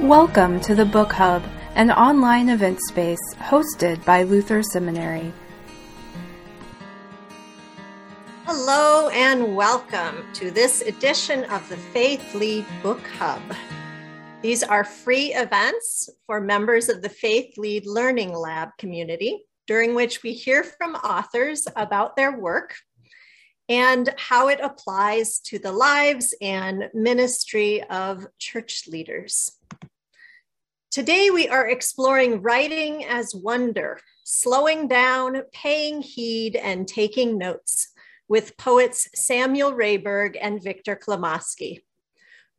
Welcome to the Book Hub, an online event space hosted by Luther Seminary. Hello and welcome to this edition of the Faith Lead Book Hub. These are free events for members of the Faith Lead Learning Lab community, during which we hear from authors about their work and how it applies to the lives and ministry of church leaders. Today, we are exploring writing as wonder, slowing down, paying heed, and taking notes with poets Samuel Rahberg and Victor Klimoski.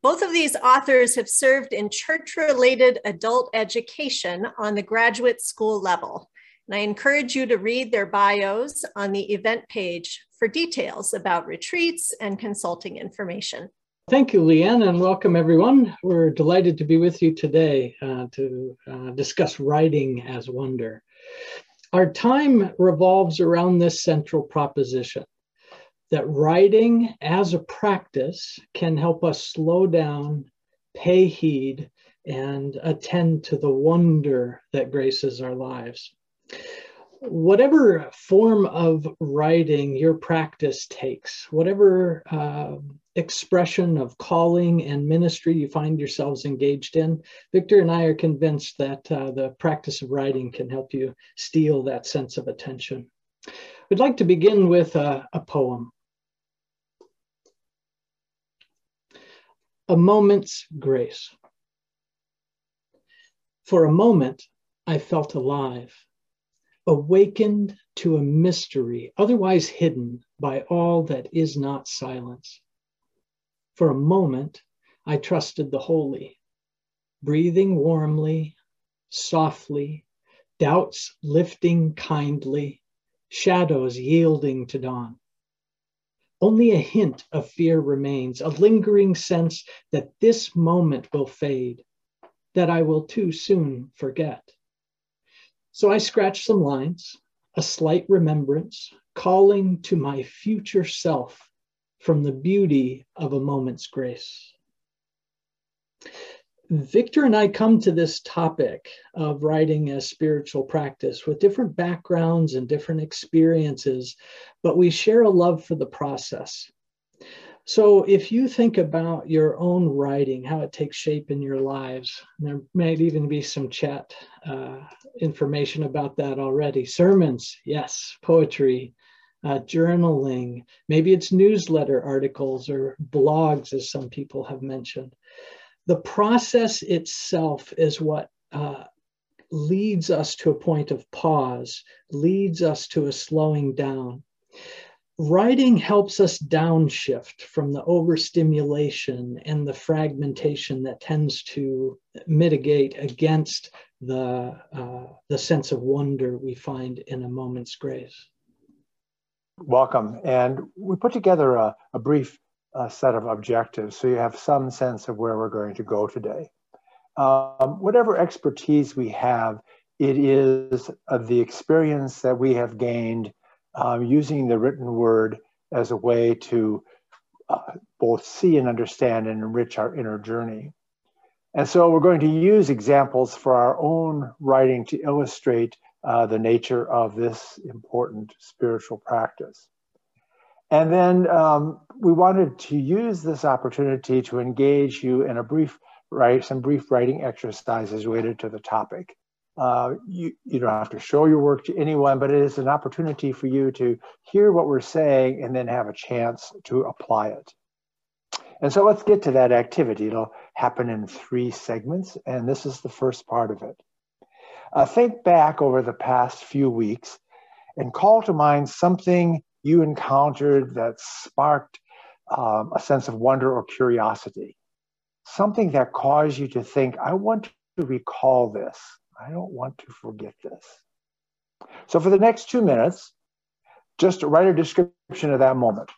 Both of these authors have served in church related adult education on the graduate school level. And I encourage you to read their bios on the event page for details about retreats and consulting information. Thank you, Leanne, and welcome everyone. We're delighted to be with you today uh, to uh, discuss writing as wonder. Our time revolves around this central proposition that writing as a practice can help us slow down, pay heed, and attend to the wonder that graces our lives whatever form of writing your practice takes, whatever uh, expression of calling and ministry you find yourselves engaged in, Victor and I are convinced that uh, the practice of writing can help you steal that sense of attention. We'd like to begin with a, a poem. A Moment's Grace. For a moment, I felt alive awakened to a mystery otherwise hidden by all that is not silence. For a moment, I trusted the holy, breathing warmly, softly, doubts lifting kindly, shadows yielding to dawn. Only a hint of fear remains, a lingering sense that this moment will fade, that I will too soon forget. So I scratched some lines, a slight remembrance, calling to my future self from the beauty of a moment's grace. Victor and I come to this topic of writing as spiritual practice with different backgrounds and different experiences, but we share a love for the process. So, if you think about your own writing, how it takes shape in your lives, there might even be some chat uh, information about that already. Sermons, yes, poetry, uh, journaling, maybe it's newsletter articles or blogs, as some people have mentioned. The process itself is what uh, leads us to a point of pause, leads us to a slowing down writing helps us downshift from the overstimulation and the fragmentation that tends to mitigate against the, uh, the sense of wonder we find in a moment's grace. Welcome. And we put together a, a brief uh, set of objectives so you have some sense of where we're going to go today. Um, whatever expertise we have, it is of the experience that we have gained um, using the written word as a way to uh, both see and understand and enrich our inner journey. And so we're going to use examples for our own writing to illustrate uh, the nature of this important spiritual practice. And then um, we wanted to use this opportunity to engage you in a brief, write some brief writing exercises related to the topic. Uh, you, you don't have to show your work to anyone, but it is an opportunity for you to hear what we're saying and then have a chance to apply it. And so let's get to that activity. It'll happen in three segments, and this is the first part of it. Uh, think back over the past few weeks and call to mind something you encountered that sparked um, a sense of wonder or curiosity. Something that caused you to think, I want to recall this. I don't want to forget this. So for the next two minutes, just write a description of that moment.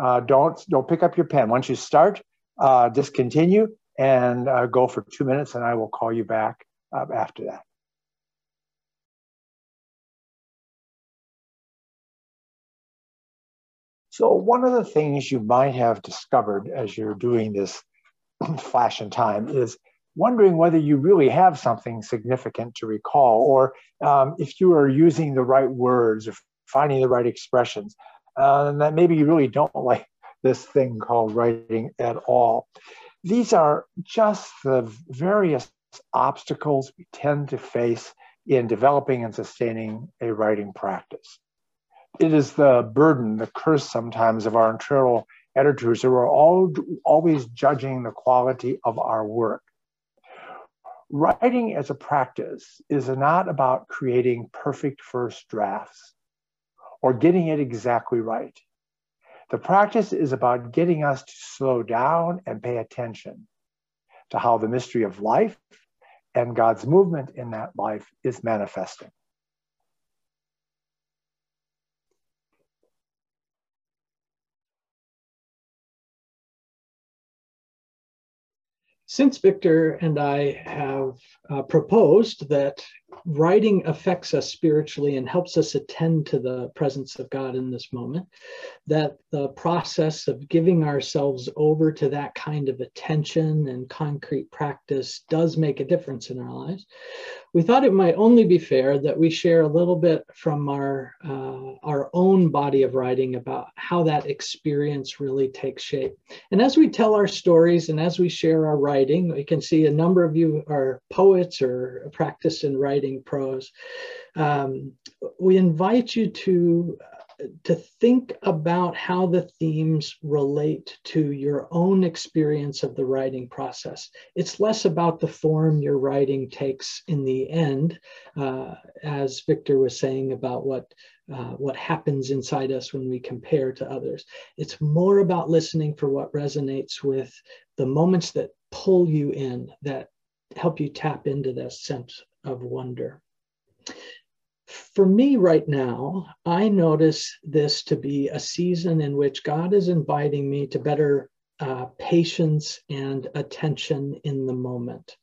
Uh, don't don't pick up your pen. Once you start, uh, discontinue and uh, go for two minutes, and I will call you back uh, after that. So one of the things you might have discovered as you're doing this flash in time is wondering whether you really have something significant to recall, or um, if you are using the right words or finding the right expressions, uh, and that maybe you really don't like this thing called writing at all. These are just the various obstacles we tend to face in developing and sustaining a writing practice. It is the burden, the curse sometimes of our internal editors who are all, always judging the quality of our work. Writing as a practice is not about creating perfect first drafts or getting it exactly right. The practice is about getting us to slow down and pay attention to how the mystery of life and God's movement in that life is manifesting. Since Victor and I have uh, proposed that writing affects us spiritually and helps us attend to the presence of God in this moment, that the process of giving ourselves over to that kind of attention and concrete practice does make a difference in our lives, we thought it might only be fair that we share a little bit from our, uh, our own body of writing about how that experience really takes shape. And as we tell our stories and as we share our writing, we can see a number of you are poets or practice in writing prose. Um, we invite you to to think about how the themes relate to your own experience of the writing process. It's less about the form your writing takes in the end, uh, as Victor was saying about what uh, what happens inside us when we compare to others. It's more about listening for what resonates with the moments that pull you in, that help you tap into that sense of wonder for me right now, I notice this to be a season in which God is inviting me to better uh, patience and attention in the moment.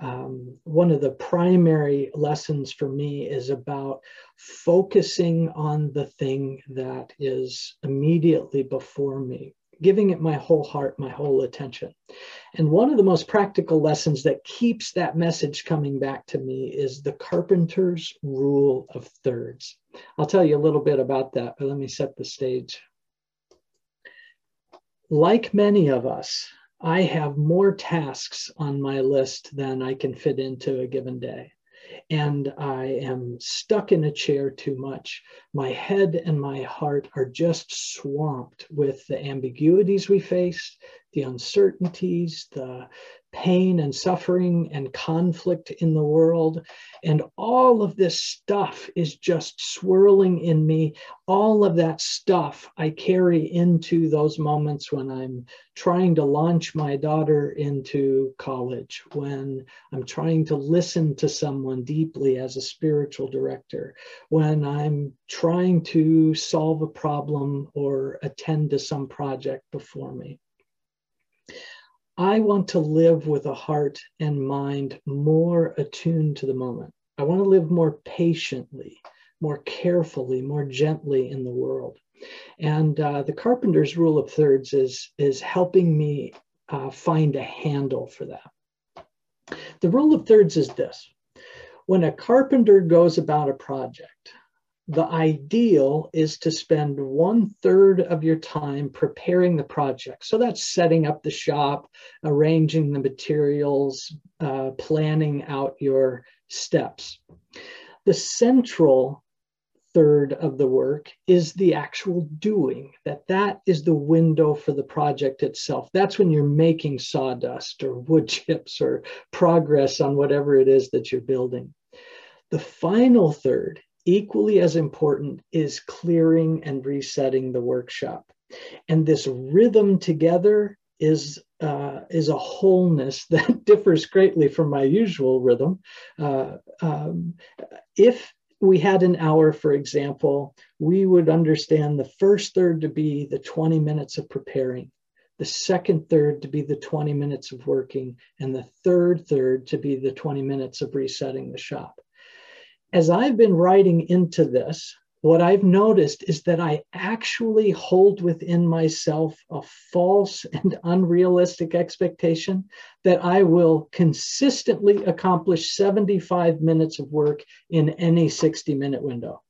Um, one of the primary lessons for me is about focusing on the thing that is immediately before me giving it my whole heart, my whole attention. And one of the most practical lessons that keeps that message coming back to me is the carpenter's rule of thirds. I'll tell you a little bit about that, but let me set the stage. Like many of us, I have more tasks on my list than I can fit into a given day and I am stuck in a chair too much. My head and my heart are just swamped with the ambiguities we face, the uncertainties, the pain and suffering and conflict in the world. And all of this stuff is just swirling in me. All of that stuff I carry into those moments when I'm trying to launch my daughter into college, when I'm trying to listen to someone deeply as a spiritual director, when I'm trying to solve a problem or attend to some project before me. I want to live with a heart and mind more attuned to the moment. I want to live more patiently, more carefully, more gently in the world. And uh, the Carpenter's Rule of Thirds is, is helping me uh, find a handle for that. The Rule of Thirds is this when a carpenter goes about a project, the ideal is to spend one third of your time preparing the project. So that's setting up the shop, arranging the materials, uh, planning out your steps. The central third of the work is the actual doing that that is the window for the project itself that's when you're making sawdust or wood chips or progress on whatever it is that you're building the final third equally as important is clearing and resetting the workshop. And this rhythm together is uh, is a wholeness that differs greatly from my usual rhythm. Uh, um, if we had an hour, for example, we would understand the first third to be the 20 minutes of preparing, the second third to be the 20 minutes of working, and the third third to be the 20 minutes of resetting the shop as I've been writing into this, what I've noticed is that I actually hold within myself a false and unrealistic expectation that I will consistently accomplish 75 minutes of work in any 60 minute window.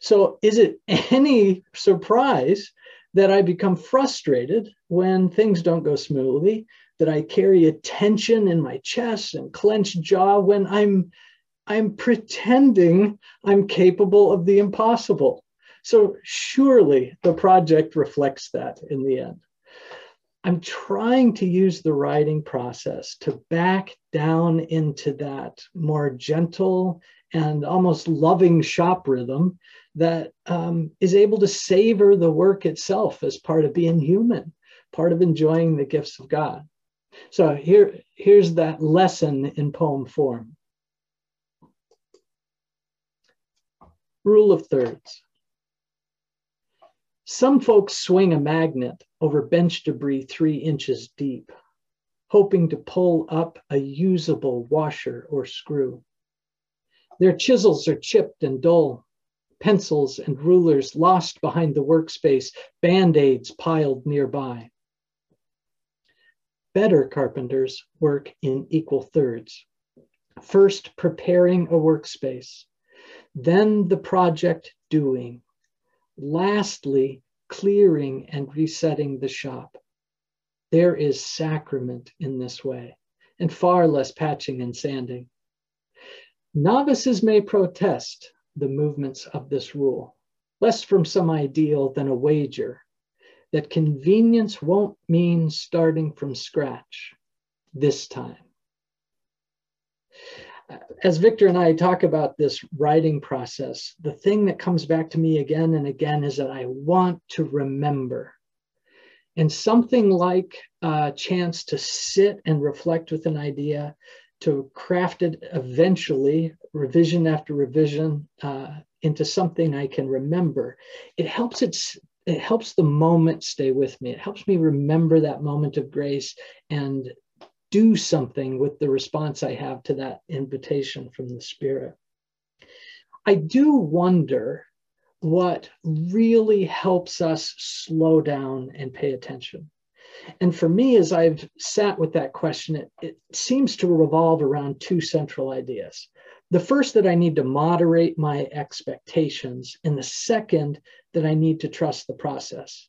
So, is it any surprise that I become frustrated when things don't go smoothly, that I carry a tension in my chest and clenched jaw when I'm I'm pretending I'm capable of the impossible. So surely the project reflects that in the end. I'm trying to use the writing process to back down into that more gentle and almost loving shop rhythm that um, is able to savor the work itself as part of being human, part of enjoying the gifts of God. So here, here's that lesson in poem form. Rule of thirds. Some folks swing a magnet over bench debris three inches deep, hoping to pull up a usable washer or screw. Their chisels are chipped and dull, pencils and rulers lost behind the workspace, band aids piled nearby. Better carpenters work in equal thirds. First, preparing a workspace, then the project doing. Lastly, clearing and resetting the shop. There is sacrament in this way, and far less patching and sanding. Novices may protest the movements of this rule, less from some ideal than a wager that convenience won't mean starting from scratch this time as Victor and I talk about this writing process, the thing that comes back to me again and again is that I want to remember. And something like a chance to sit and reflect with an idea, to craft it eventually, revision after revision, uh, into something I can remember. It helps it, it helps the moment stay with me. It helps me remember that moment of grace and do something with the response I have to that invitation from the Spirit. I do wonder what really helps us slow down and pay attention. And for me, as I've sat with that question, it, it, seems to revolve around two central ideas. The first, that I need to moderate my expectations, and the second, that I need to trust the process.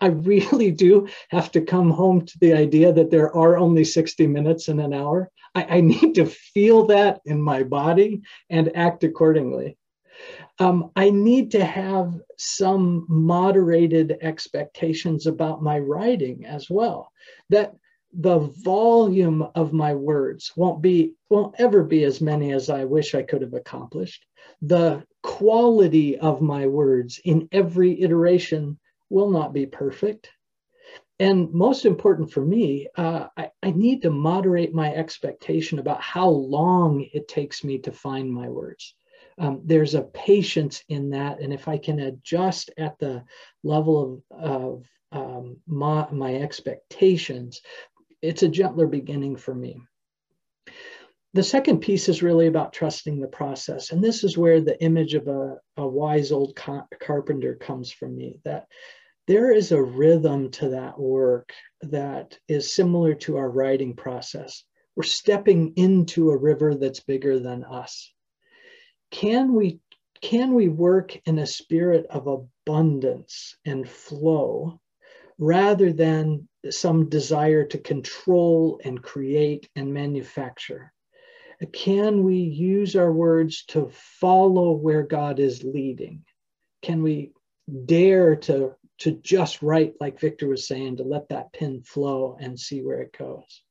I really do have to come home to the idea that there are only 60 minutes in an hour. I, I need to feel that in my body and act accordingly. Um, I need to have some moderated expectations about my writing as well. That the volume of my words won't be won't ever be as many as I wish I could have accomplished. The quality of my words in every iteration will not be perfect. And most important for me, uh, I, I need to moderate my expectation about how long it takes me to find my words. Um, there's a patience in that. And if I can adjust at the level of, of um, my, my expectations, it's a gentler beginning for me. The second piece is really about trusting the process. And this is where the image of a, a wise old car- carpenter comes from me that there is a rhythm to that work that is similar to our writing process. We're stepping into a river that's bigger than us. Can we can we work in a spirit of abundance and flow rather than some desire to control and create and manufacture? Can we use our words to follow where God is leading? Can we dare to to just write, like Victor was saying, to let that pen flow and see where it goes.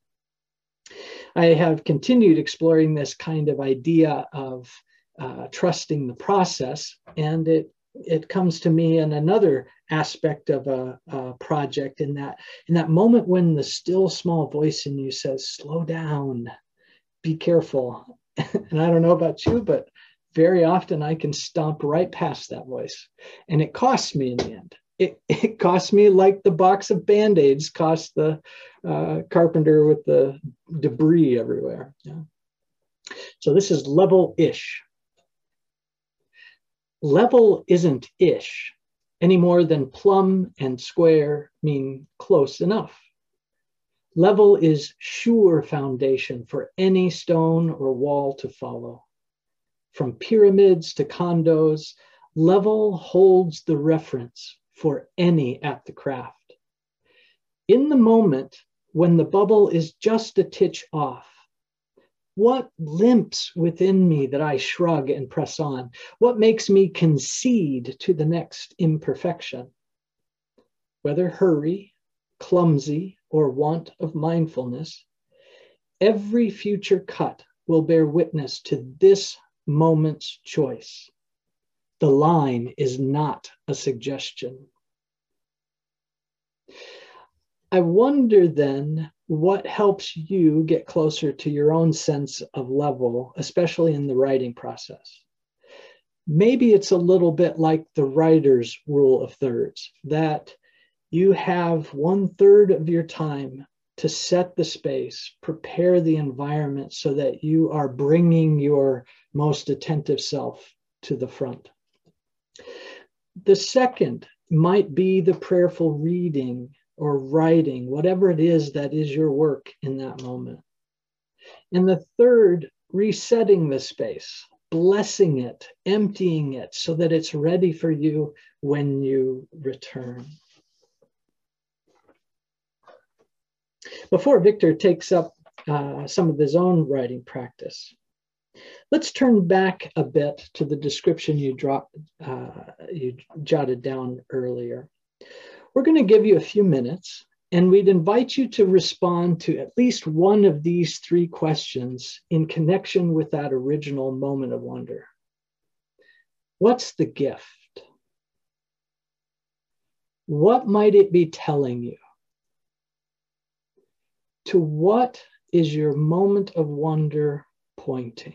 I have continued exploring this kind of idea of uh, trusting the process, and it it comes to me in another aspect of a, a, project in that in that moment when the still small voice in you says slow down be careful. And i don't know about you but very often i can stomp right past that voice. And it costs me in the end. It, it costs me like the box of band-aids cost the uh, carpenter with the debris everywhere. Yeah. so this is level-ish. Level isn't ish any more than plumb and square mean close enough. Level is sure foundation for any stone or wall to follow. From pyramids to condos, level holds the reference for any at the craft. In the moment when the bubble is just a titch off, what limps within me that I shrug and press on? What makes me concede to the next imperfection? Whether hurry, clumsy, or want of mindfulness, every future cut will bear witness to this moment's choice. The line is not a suggestion. I wonder then what helps you get closer to your own sense of level, especially in the writing process. Maybe it's a little bit like the writer's rule of thirds, that you have one third of your time to set the space, prepare the environment so that you are bringing your most attentive self to the front. The second might be the prayerful reading or writing, whatever it is that is your work in that moment. And the third, resetting the space, blessing it, emptying it so that it's ready for you when you return. Before Victor takes up uh, some of his own writing practice, let's turn back a bit to the description you dropped, uh, you jotted down earlier. We're going to give you a few minutes, and we'd invite you to respond to at least one of these three questions in connection with that original moment of wonder. What's the gift? What might it be telling you? To what is your moment of wonder pointing?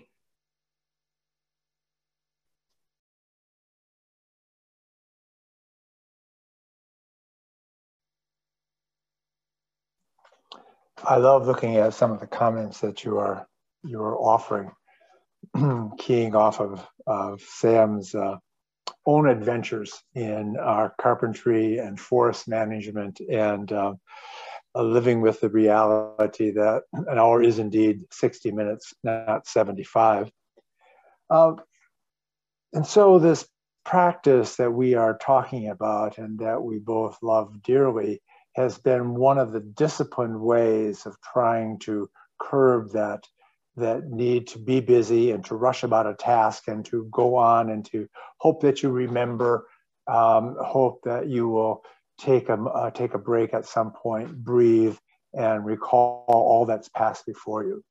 I love looking at some of the comments that you are you are offering, keying off of, of Sam's uh, own adventures in our carpentry and forest management and uh, living with the reality that an hour is indeed 60 minutes, not 75. Uh, and so, this practice that we are talking about and that we both love dearly has been one of the disciplined ways of trying to curb that that need to be busy and to rush about a task and to go on and to hope that you remember, um, hope that you will take a, uh, take a break at some point, breathe, and recall all that's passed before you.